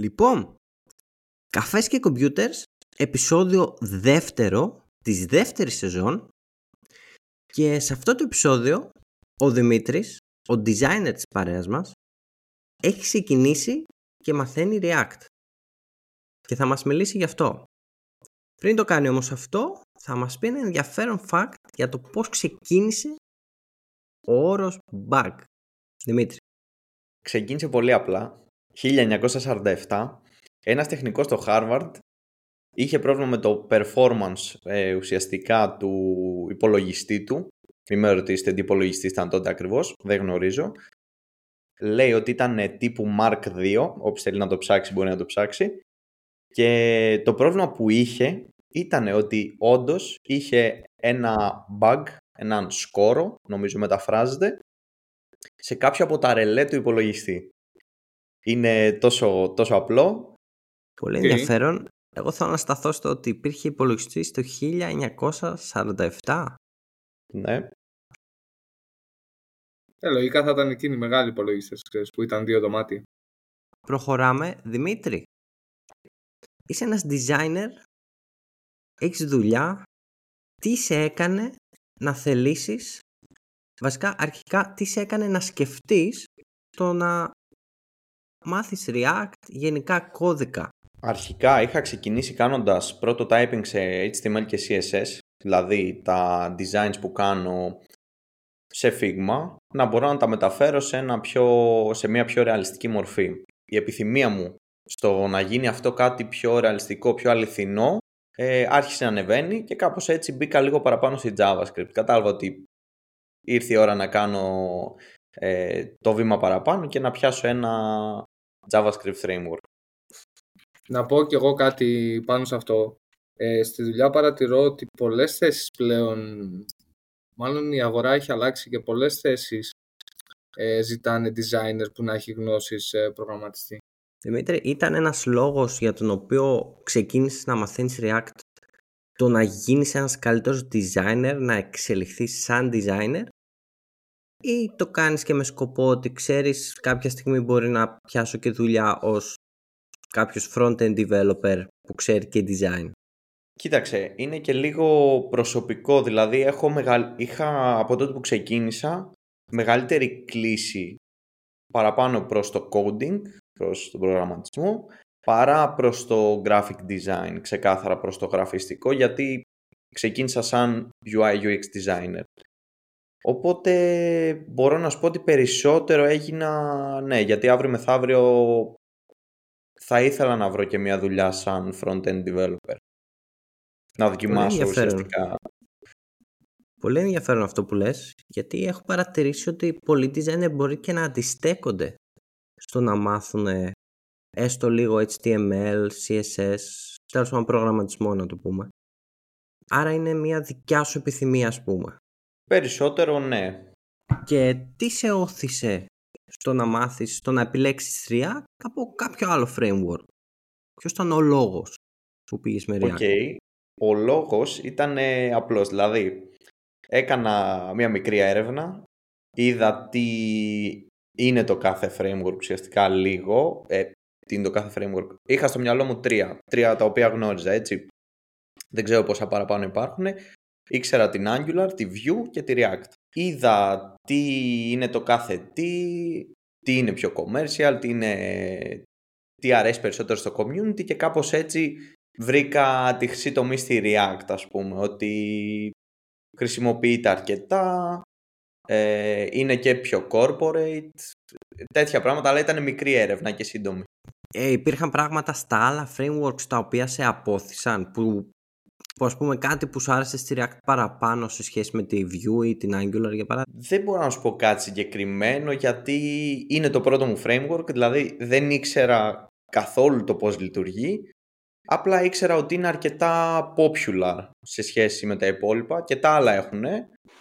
Λοιπόν, καφές και κομπιούτερς, επεισόδιο δεύτερο της δεύτερης σεζόν και σε αυτό το επεισόδιο ο Δημήτρης, ο designer της παρέας μας, έχει ξεκινήσει και μαθαίνει React και θα μας μιλήσει γι' αυτό. Πριν το κάνει όμως αυτό, θα μας πει ένα ενδιαφέρον fact για το πώς ξεκίνησε ο όρος bug. Δημήτρη. Ξεκίνησε πολύ απλά. 1947, ένας τεχνικός στο Harvard είχε πρόβλημα με το performance ε, ουσιαστικά του υπολογιστή του. Μην με ρωτήσετε τι υπολογιστής ήταν τότε ακριβώς, δεν γνωρίζω. Λέει ότι ήταν ε, τύπου Mark II, όποιος θέλει να το ψάξει μπορεί να το ψάξει. Και το πρόβλημα που είχε ήταν ότι όντως είχε ένα bug, έναν σκόρο, νομίζω μεταφράζεται, σε κάποιο από τα ρελέ του υπολογιστή. Είναι τόσο, τόσο απλό. Πολύ ενδιαφέρον. Εγώ θέλω να σταθώ στο ότι υπήρχε υπολογιστή το 1947. Ναι. Ε, λογικά θα ήταν εκείνοι οι μεγάλοι υπολογιστές που ήταν δύο δωμάτια. Προχωράμε. Δημήτρη, είσαι ένας designer, έχεις δουλειά, τι σε έκανε να θελήσεις, βασικά αρχικά τι σε έκανε να σκεφτείς το να μάθεις React, γενικά κώδικα. Αρχικά είχα ξεκινήσει κάνοντας πρώτο typing σε HTML και CSS, δηλαδή τα designs που κάνω σε Figma, να μπορώ να τα μεταφέρω σε, ένα πιο, σε μια πιο ρεαλιστική μορφή. Η επιθυμία μου στο να γίνει αυτό κάτι πιο ρεαλιστικό, πιο αληθινό, ε, άρχισε να ανεβαίνει και κάπως έτσι μπήκα λίγο παραπάνω στη JavaScript. Κατάλαβα ότι ήρθε η ώρα να κάνω ε, το βήμα παραπάνω και να πιάσω ένα JavaScript framework. Να πω κι εγώ κάτι πάνω σε αυτό. Ε, στη δουλειά παρατηρώ ότι πολλές θέσεις πλέον, μάλλον η αγορά έχει αλλάξει και πολλές θέσεις ε, ζητάνε designer που να έχει γνώσεις ε, προγραμματιστή. Δημήτρη, ήταν ένας λόγος για τον οποίο ξεκίνησες να μαθαίνεις React το να γίνεις ένας καλύτερος designer, να εξελιχθείς σαν designer; Ή το κάνεις και με σκοπό ότι ξέρεις κάποια στιγμή μπορεί να πιάσω και δουλειά ως κάποιος front-end developer που ξέρει και design; Κοίταξε, είναι και λίγο προσωπικό, δηλαδή έχω μεγαλ... είχα από τότε που ξεκίνησα μεγαλύτερη κλίση παραπάνω προς το coding, προς τον προγραμματισμό, παρά προς το graphic design, ξεκάθαρα προς το γραφιστικό, γιατί ξεκίνησα σαν UI UX designer. Οπότε μπορώ να σου πω ότι περισσότερο έγινα, ναι, γιατί αύριο μεθαύριο θα ήθελα να βρω και μια δουλειά σαν front-end developer. Να δοκιμάσω ουσιαστικά. Πολύ ενδιαφέρον αυτό που λες, γιατί έχω παρατηρήσει ότι πολλοί designer μπορεί και να αντιστέκονται στο να μάθουν έστω λίγο HTML, CSS, τέλος πάντων προγραμματισμό να το πούμε. Άρα είναι μια δικιά σου επιθυμία ας πούμε. Περισσότερο ναι. Και τι σε όθησε στο να μάθεις, στο να επιλέξεις React από κάποιο άλλο framework; Ποιος ήταν ο λόγος που πήγες με React; Okay. Ο λόγος ήταν ε, απλός. Δηλαδή, έκανα μια μικρή έρευνα, είδα τι είναι το κάθε framework ουσιαστικά λίγο, ε, τι είναι το κάθε framework. Είχα στο μυαλό μου τρία, τρία τα οποία γνώριζα έτσι. Δεν ξέρω πόσα παραπάνω υπάρχουν. Ήξερα την Angular, τη Vue και τη React. Είδα τι είναι το κάθε τι, τι είναι πιο commercial, τι, είναι, τι αρέσει περισσότερο στο community και κάπως έτσι βρήκα τη χρυσή τομή στη React ας πούμε, ότι χρησιμοποιείται αρκετά, ε, είναι και πιο corporate, τέτοια πράγματα, αλλά ήταν μικρή έρευνα και σύντομη. Ε, υπήρχαν πράγματα στα άλλα frameworks τα οποία σε απόθυσαν, που, που ας πούμε κάτι που σου άρεσε στη React παραπάνω σε σχέση με τη Vue ή την Angular για παράδειγμα; Δεν μπορώ να σου πω κάτι συγκεκριμένο γιατί είναι το πρώτο μου framework, δηλαδή δεν ήξερα καθόλου το πώς λειτουργεί Απλά ήξερα ότι είναι αρκετά popular σε σχέση με τα υπόλοιπα και τα άλλα έχουν,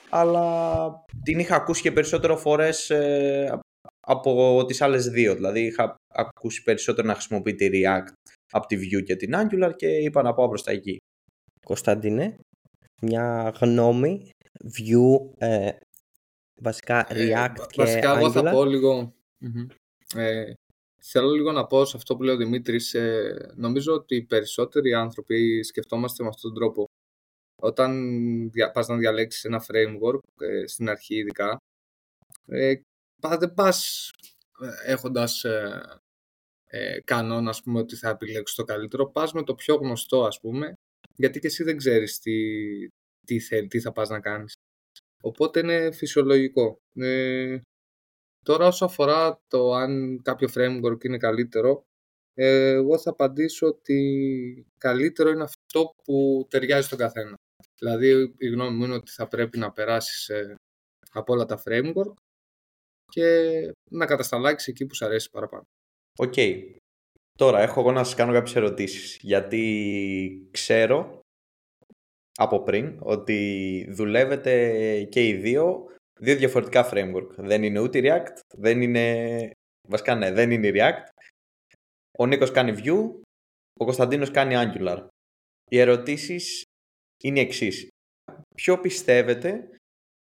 αλλά την είχα ακούσει και περισσότερο φορές ε, από τις άλλες δύο. Δηλαδή είχα ακούσει περισσότερο να χρησιμοποιεί τη React από τη Vue και την Angular και είπα να πάω προς τα εκεί. Κωνσταντίνε, μια γνώμη, Vue, ε, βασικά ε, React και βασικά, Angular. Βασικά εγώ θα πω λίγο... Ε, θέλω λίγο να πω σε αυτό που λέει ο Δημήτρης. Ε, νομίζω ότι οι περισσότεροι άνθρωποι σκεφτόμαστε με αυτόν τον τρόπο. Όταν πας να διαλέξεις ένα framework, ε, στην αρχή ειδικά, ε, δεν πας ε, έχοντας ε, ε, κανόνα ας πούμε, ότι θα επιλέξεις το καλύτερο, πας με το πιο γνωστό ας πούμε, γιατί και εσύ δεν ξέρεις τι, τι, θέλει, τι θα πας να κάνεις. Οπότε είναι φυσιολογικό. Ε, τώρα όσο αφορά το αν κάποιο framework είναι καλύτερο, ε, εγώ θα απαντήσω ότι καλύτερο είναι αυτό που ταιριάζει στον καθένα. Δηλαδή η γνώμη μου είναι ότι θα πρέπει να περάσεις ε, από όλα τα framework και να κατασταλάξεις εκεί που σου αρέσει παραπάνω. Οκ. Τώρα έχω εγώ να σας κάνω κάποιες ερωτήσεις γιατί ξέρω από πριν ότι δουλεύετε και οι δύο δύο διαφορετικά framework. Δεν είναι ούτε React, δεν είναι... Βασικά ναι, δεν είναι React. Ο Νίκος κάνει Vue, ο Κωνσταντίνος κάνει Angular. Οι ερωτήσεις είναι οι εξής. Ποιο πιστεύετε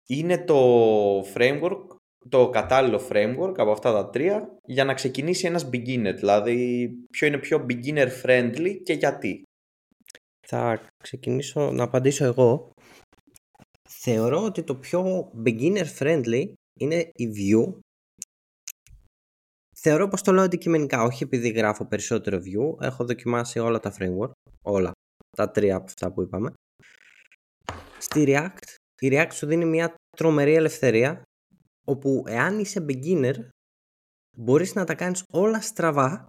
είναι το framework, το κατάλληλο framework από αυτά τα τρία για να ξεκινήσει ένας beginner, δηλαδή ποιο είναι πιο beginner friendly και γιατί. Θα ξεκινήσω να απαντήσω εγώ. Θεωρώ ότι το πιο beginner friendly είναι η Vue. Θεωρώ πως το λέω αντικειμενικά, όχι επειδή γράφω περισσότερο Vue. Έχω δοκιμάσει όλα τα framework, όλα, τα τρία από αυτά που είπαμε. Στη React, η React σου δίνει μια τρομερή ελευθερία, όπου εάν είσαι beginner, μπορείς να τα κάνεις όλα στραβά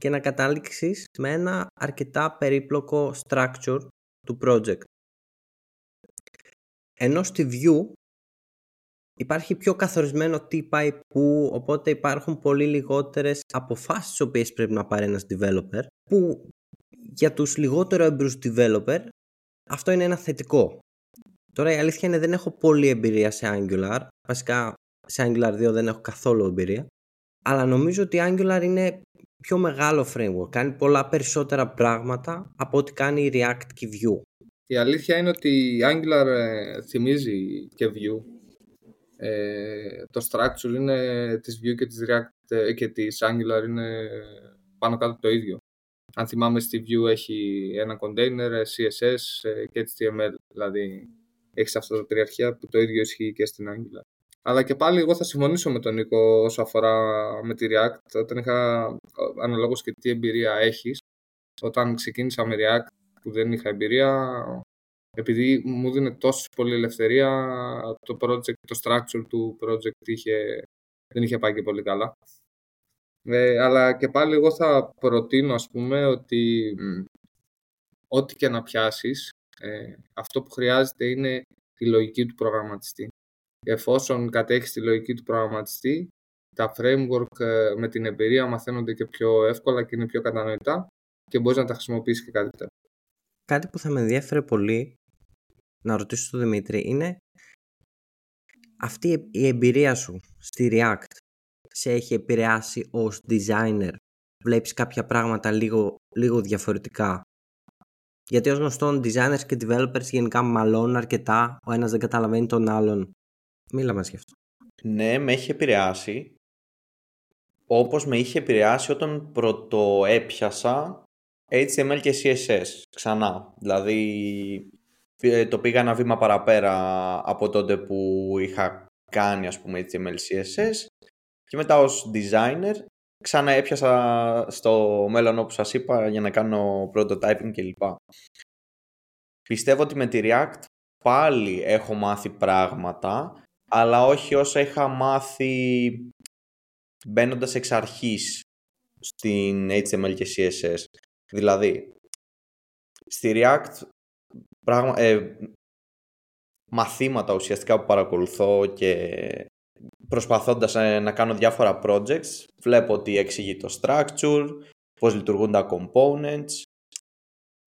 και να καταλήξεις με ένα αρκετά περίπλοκο structure του project. Ενώ στη Vue υπάρχει πιο καθορισμένο τι πάει που, οπότε υπάρχουν πολύ λιγότερες αποφάσεις τις οποίες πρέπει να πάρει ένας developer, που για τους λιγότερο έμπρους developer αυτό είναι ένα θετικό. Τώρα η αλήθεια είναι δεν έχω πολύ εμπειρία σε Angular, βασικά σε Angular 2 δεν έχω καθόλου εμπειρία, αλλά νομίζω ότι Angular είναι πιο μεγάλο framework, κάνει πολλά περισσότερα πράγματα από ό,τι κάνει η React και η Vue. Η αλήθεια είναι ότι η Angular ε, θυμίζει και Vue. Ε, το structure είναι της Vue και της React ε, και της Angular είναι πάνω κάτω το ίδιο. Αν θυμάμαι στη Vue έχει ένα container, ε, CSS και HTML, δηλαδή έχεις αυτά τα τριαρχεία που το ίδιο ισχύει και στην Angular. Αλλά και πάλι εγώ θα συμφωνήσω με τον Νίκο όσο αφορά με τη React, όταν είχα αναλόγως και τι εμπειρία έχεις. Όταν ξεκίνησα με React που δεν είχα εμπειρία, επειδή μου δίνει τόσο πολύ ελευθερία, το project, το structure του project είχε, δεν είχε πάει και πολύ καλά. Ε, αλλά και πάλι εγώ θα προτείνω, ας πούμε, ότι ό,τι και να πιάσεις, ε, αυτό που χρειάζεται είναι τη λογική του προγραμματιστή. Εφόσον κατέχεις τη λογική του προγραμματιστή, τα framework ε, με την εμπειρία μαθαίνονται και πιο εύκολα και είναι πιο κατανοητά και μπορείς να τα χρησιμοποιήσεις και καλύτερα. Κάτι που θα με ενδιαφέρει πολύ να ρωτήσω τον Δημήτρη είναι αυτή η εμπειρία σου στη React σε έχει επηρεάσει ως designer; Βλέπεις κάποια πράγματα λίγο, λίγο διαφορετικά; Γιατί ως γνωστόν designers και developers γενικά μαλώνουν αρκετά ο ένας δεν καταλαβαίνει τον άλλον. Μίλα μας γι' αυτό. Ναι, με έχει επηρεάσει. Όπως με είχε επηρεάσει όταν πρωτοέπιασα HTML και CSS ξανά. Δηλαδή ε, το πήγα ένα βήμα παραπέρα από τότε που είχα κάνει ας πούμε HTML CSS και μετά ως designer ξανά έπιασα στο μέλλον όπως σας είπα για να κάνω prototyping κλπ. Πιστεύω ότι με τη React πάλι έχω μάθει πράγματα αλλά όχι όσα είχα μάθει μπαίνοντας εξ αρχής στην HTML και CSS. Δηλαδή, στη React πράγμα, ε, μαθήματα ουσιαστικά που παρακολουθώ και προσπαθώντας ε, να κάνω διάφορα projects βλέπω ότι εξηγεί το structure, πώς λειτουργούν τα components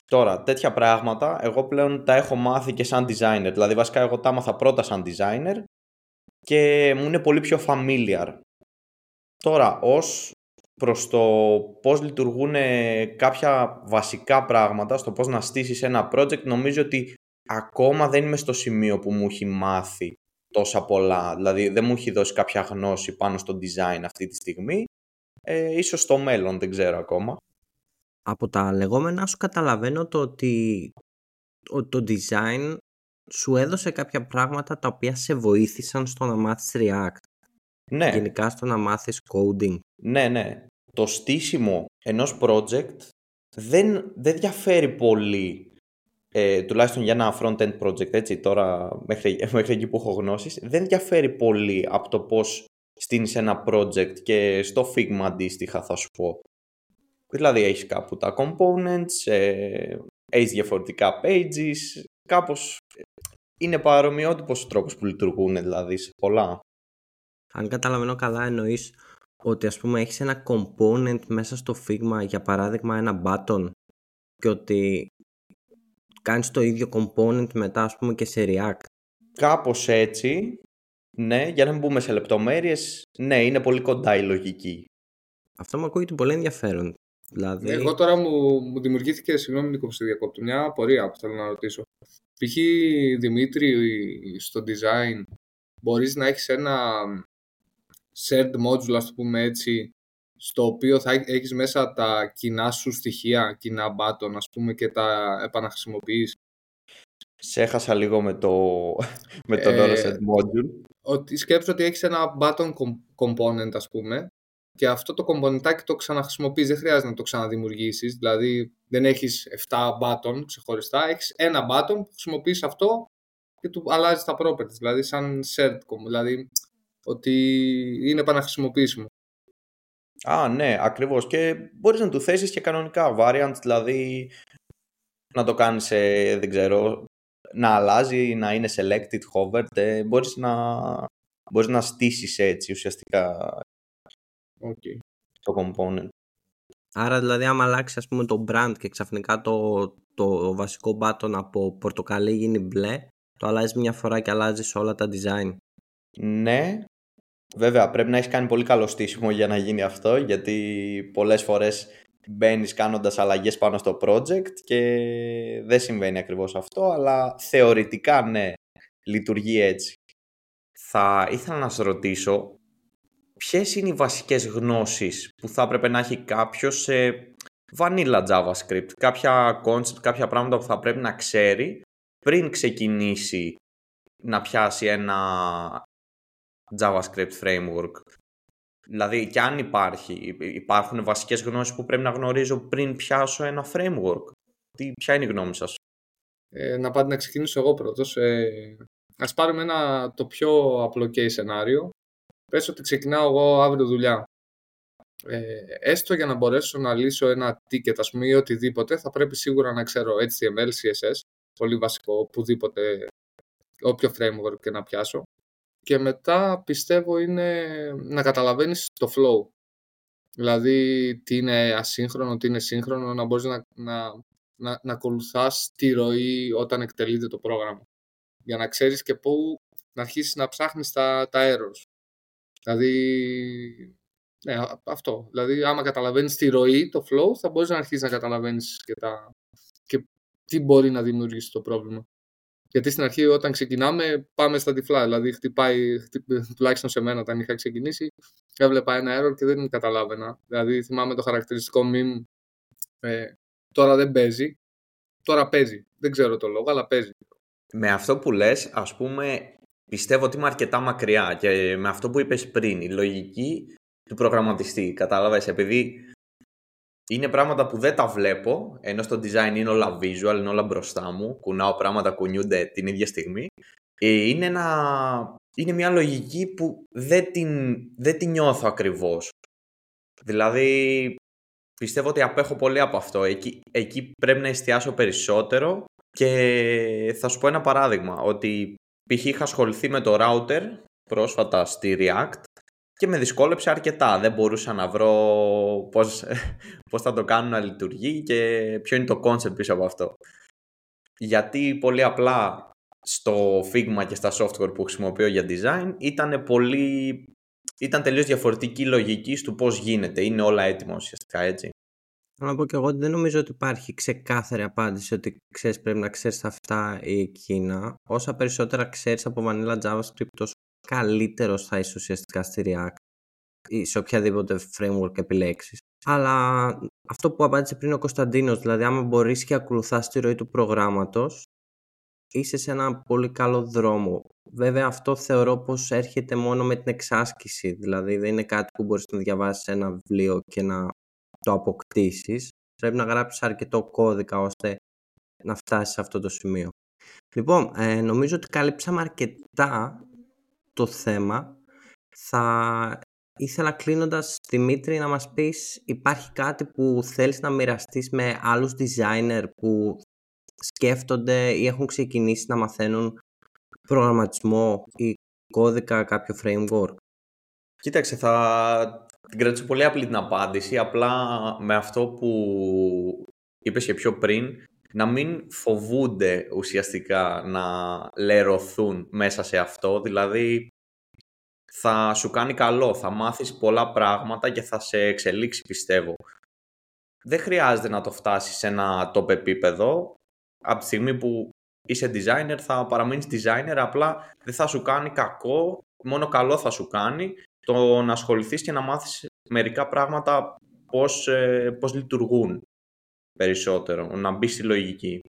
Τώρα, τέτοια πράγματα εγώ πλέον τα έχω μάθει και σαν designer. Δηλαδή, βασικά, εγώ τα έμαθα πρώτα σαν designer και μου είναι πολύ πιο familiar. Τώρα, ως προς το πώς λειτουργούν κάποια βασικά πράγματα, στο πώς να στήσεις ένα project, νομίζω ότι ακόμα δεν είμαι στο σημείο που μου έχει μάθει τόσα πολλά. Δηλαδή δεν μου έχει δώσει κάποια γνώση πάνω στο design αυτή τη στιγμή. ε, ίσως στο μέλλον, δεν ξέρω ακόμα. Από τα λεγόμενά σου καταλαβαίνω το ότι το design σου έδωσε κάποια πράγματα τα οποία σε βοήθησαν στο να μάθεις React. Ναι. Γενικά στο να μάθεις coding. Ναι, ναι. Το στήσιμο ενός project δεν, δεν διαφέρει πολύ ε, τουλάχιστον για ένα front-end project, έτσι, τώρα μέχρι, μέχρι εκεί που έχω γνώσεις, δεν διαφέρει πολύ από το πώς στείνεις ένα project και στο Figma αντίστοιχα θα σου πω. Δηλαδή έχεις κάπου τα components, ε, έχεις διαφορετικά pages, κάπως είναι παρομοιότυπος ο τρόπος που λειτουργούν δηλαδή σε πολλά. Αν καταλαβαίνω καλά εννοείς ότι ας πούμε έχεις ένα component μέσα στο Figma, για παράδειγμα ένα button και ότι κάνεις το ίδιο component μετά ας πούμε και σε React. Κάπως έτσι, ναι, για να μην μπούμε σε λεπτομέρειες, ναι, είναι πολύ κοντά η λογική. Αυτό μου ακούγεται πολύ ενδιαφέρον. Δηλαδή... Εγώ τώρα μου, μου δημιουργήθηκε, συγγνώμη Νίκο που διακόπτω, μια απορία που θέλω να ρωτήσω. Π.χ. Δημήτρη, στο design, μπορείς να έχεις ένα shared module, ας το πούμε έτσι, στο οποίο θα έχεις μέσα τα κοινά σου στοιχεία, κοινά button, ας πούμε, και τα επαναχρησιμοποιείς. Σε έχασα λίγο με, το, με τον ε, όρο set module. Ότι σκέψου ότι έχεις ένα button component, ας πούμε, και αυτό το κομπονιτάκι το ξαναχρησιμοποιείς, δεν χρειάζεται να το ξαναδημιουργήσεις, δηλαδή δεν έχεις 7 button ξεχωριστά, έχεις ένα button που χρησιμοποιείς αυτό και του αλλάζεις τα properties, δηλαδή σαν shared, δηλαδή ότι είναι επαναχρησιμοποιήσιμο. Α, ναι, ακριβώς. Και μπορείς να του θέσεις και κανονικά variants, δηλαδή να το κάνεις, δεν ξέρω, να αλλάζει, να είναι selected, hovered. Ε, μπορείς να, μπορείς να στήσεις έτσι ουσιαστικά okay. το component. Άρα δηλαδή άμα αλλάξει ας πούμε το brand και ξαφνικά το, το βασικό button από πορτοκαλί γίνει μπλε, το αλλάζεις μια φορά και αλλάζεις όλα τα design. Ναι, Βέβαια, πρέπει να έχεις κάνει πολύ καλό στήσιμο για να γίνει αυτό, γιατί πολλές φορές μπαίνεις κάνοντας αλλαγές πάνω στο project και δεν συμβαίνει ακριβώς αυτό, αλλά θεωρητικά ναι, λειτουργεί έτσι. Θα ήθελα να σας ρωτήσω, ποιες είναι οι βασικές γνώσεις που θα έπρεπε να έχει κάποιος σε vanilla JavaScript, κάποια concept, κάποια πράγματα που θα πρέπει να ξέρει πριν ξεκινήσει να πιάσει ένα JavaScript framework. Δηλαδή, και αν υπάρχει, υπάρχουν βασικές γνώσεις που πρέπει να γνωρίζω πριν πιάσω ένα framework. Τι, ποια είναι η γνώμη σας; Ε, να πάτε να ξεκινήσω εγώ πρώτος. Ε, ας πάρουμε ένα το πιο απλό case σενάριο. Πες ότι ξεκινάω εγώ αύριο δουλειά. Ε, έστω για να μπορέσω να λύσω ένα ticket, ας πούμε, ή οτιδήποτε, θα πρέπει σίγουρα να ξέρω HTML, CSS, πολύ βασικό, οπουδήποτε, όποιο framework και να πιάσω και μετά πιστεύω είναι να καταλαβαίνεις το flow. Δηλαδή τι είναι ασύγχρονο, τι είναι σύγχρονο, να μπορείς να, να, να, να ακολουθάς τη ροή όταν εκτελείται το πρόγραμμα. Για να ξέρεις και πού να αρχίσεις να ψάχνεις τα, τα errors. Δηλαδή, ναι, αυτό. Δηλαδή, άμα καταλαβαίνεις τη ροή, το flow, θα μπορείς να αρχίσεις να καταλαβαίνεις και, τα, και τι μπορεί να δημιουργήσει το πρόβλημα. Γιατί στην αρχή όταν ξεκινάμε πάμε στα τυφλά. Δηλαδή χτυπάει, τουλάχιστον σε μένα όταν είχα ξεκινήσει, έβλεπα ένα error και δεν καταλάβαινα. Δηλαδή θυμάμαι το χαρακτηριστικό meme, ε, τώρα δεν παίζει, τώρα παίζει. Δεν ξέρω το λόγο, αλλά παίζει. Με αυτό που λες, ας πούμε, πιστεύω ότι είμαι αρκετά μακριά και με αυτό που είπες πριν, η λογική του προγραμματιστή, κατάλαβες, επειδή είναι πράγματα που δεν τα βλέπω, ενώ στο design είναι όλα visual, είναι όλα μπροστά μου, κουνάω πράγματα, κουνιούνται την ίδια στιγμή. Ε, είναι, ένα... είναι μια λογική που δεν την, δεν την νιώθω ακριβώς. Δηλαδή, πιστεύω ότι απέχω πολύ από αυτό. Εκεί, εκεί πρέπει να εστιάσω περισσότερο και θα σου πω ένα παράδειγμα, ότι π.χ. είχα ασχοληθεί με το router πρόσφατα στη React και με δυσκόλεψε αρκετά. Δεν μπορούσα να βρω πώς, πώς θα το κάνω να λειτουργεί και ποιο είναι το concept πίσω από αυτό. Γιατί πολύ απλά στο Figma και στα software που χρησιμοποιώ για design ήταν πολύ... Ήταν τελείως διαφορετική λογική στο πώς γίνεται. Είναι όλα έτοιμα ουσιαστικά έτσι. Θέλω να πω και εγώ ότι δεν νομίζω ότι υπάρχει ξεκάθαρη απάντηση ότι ξέρεις πρέπει να ξέρεις αυτά ή εκείνα. Όσα περισσότερα ξέρεις από Vanilla JavaScript τόσο καλύτερος θα είσαι ουσιαστικά στη React. ή σε οποιαδήποτε framework επιλέξεις. Αλλά αυτό που απάντησε πριν ο Κωνσταντίνος, δηλαδή άμα μπορείς και ακολουθάς τη ροή του προγράμματος, είσαι σε ένα πολύ καλό δρόμο. Βέβαια αυτό θεωρώ πως έρχεται μόνο με την εξάσκηση, δηλαδή δεν είναι κάτι που μπορείς να διαβάσεις ένα βιβλίο και να το αποκτήσεις. Πρέπει να γράψεις αρκετό κώδικα ώστε να φτάσεις σε αυτό το σημείο. Λοιπόν, ε, νομίζω ότι καλύψαμε αρκετά το θέμα. Θα ήθελα κλείνοντας, Δημήτρη, να μας πεις υπάρχει κάτι που θέλεις να μοιραστείς με άλλους designer που σκέφτονται ή έχουν ξεκινήσει να μαθαίνουν προγραμματισμό ή κώδικα κάποιο framework; Κοίταξε, θα την κρατήσω πολύ απλή την απάντηση, απλά με αυτό που είπες και πιο πριν, να μην φοβούνται ουσιαστικά να λερωθούν μέσα σε αυτό, δηλαδή θα σου κάνει καλό, θα μάθεις πολλά πράγματα και θα σε εξελίξει πιστεύω. Δεν χρειάζεται να το φτάσεις σε ένα top επίπεδο, από τη στιγμή που είσαι designer θα παραμείνεις designer, απλά δεν θα σου κάνει κακό, μόνο καλό θα σου κάνει το να ασχοληθείς και να μάθεις μερικά πράγματα πώς, ε, πώς λειτουργούν περισσότερο, να μπει στη λογική.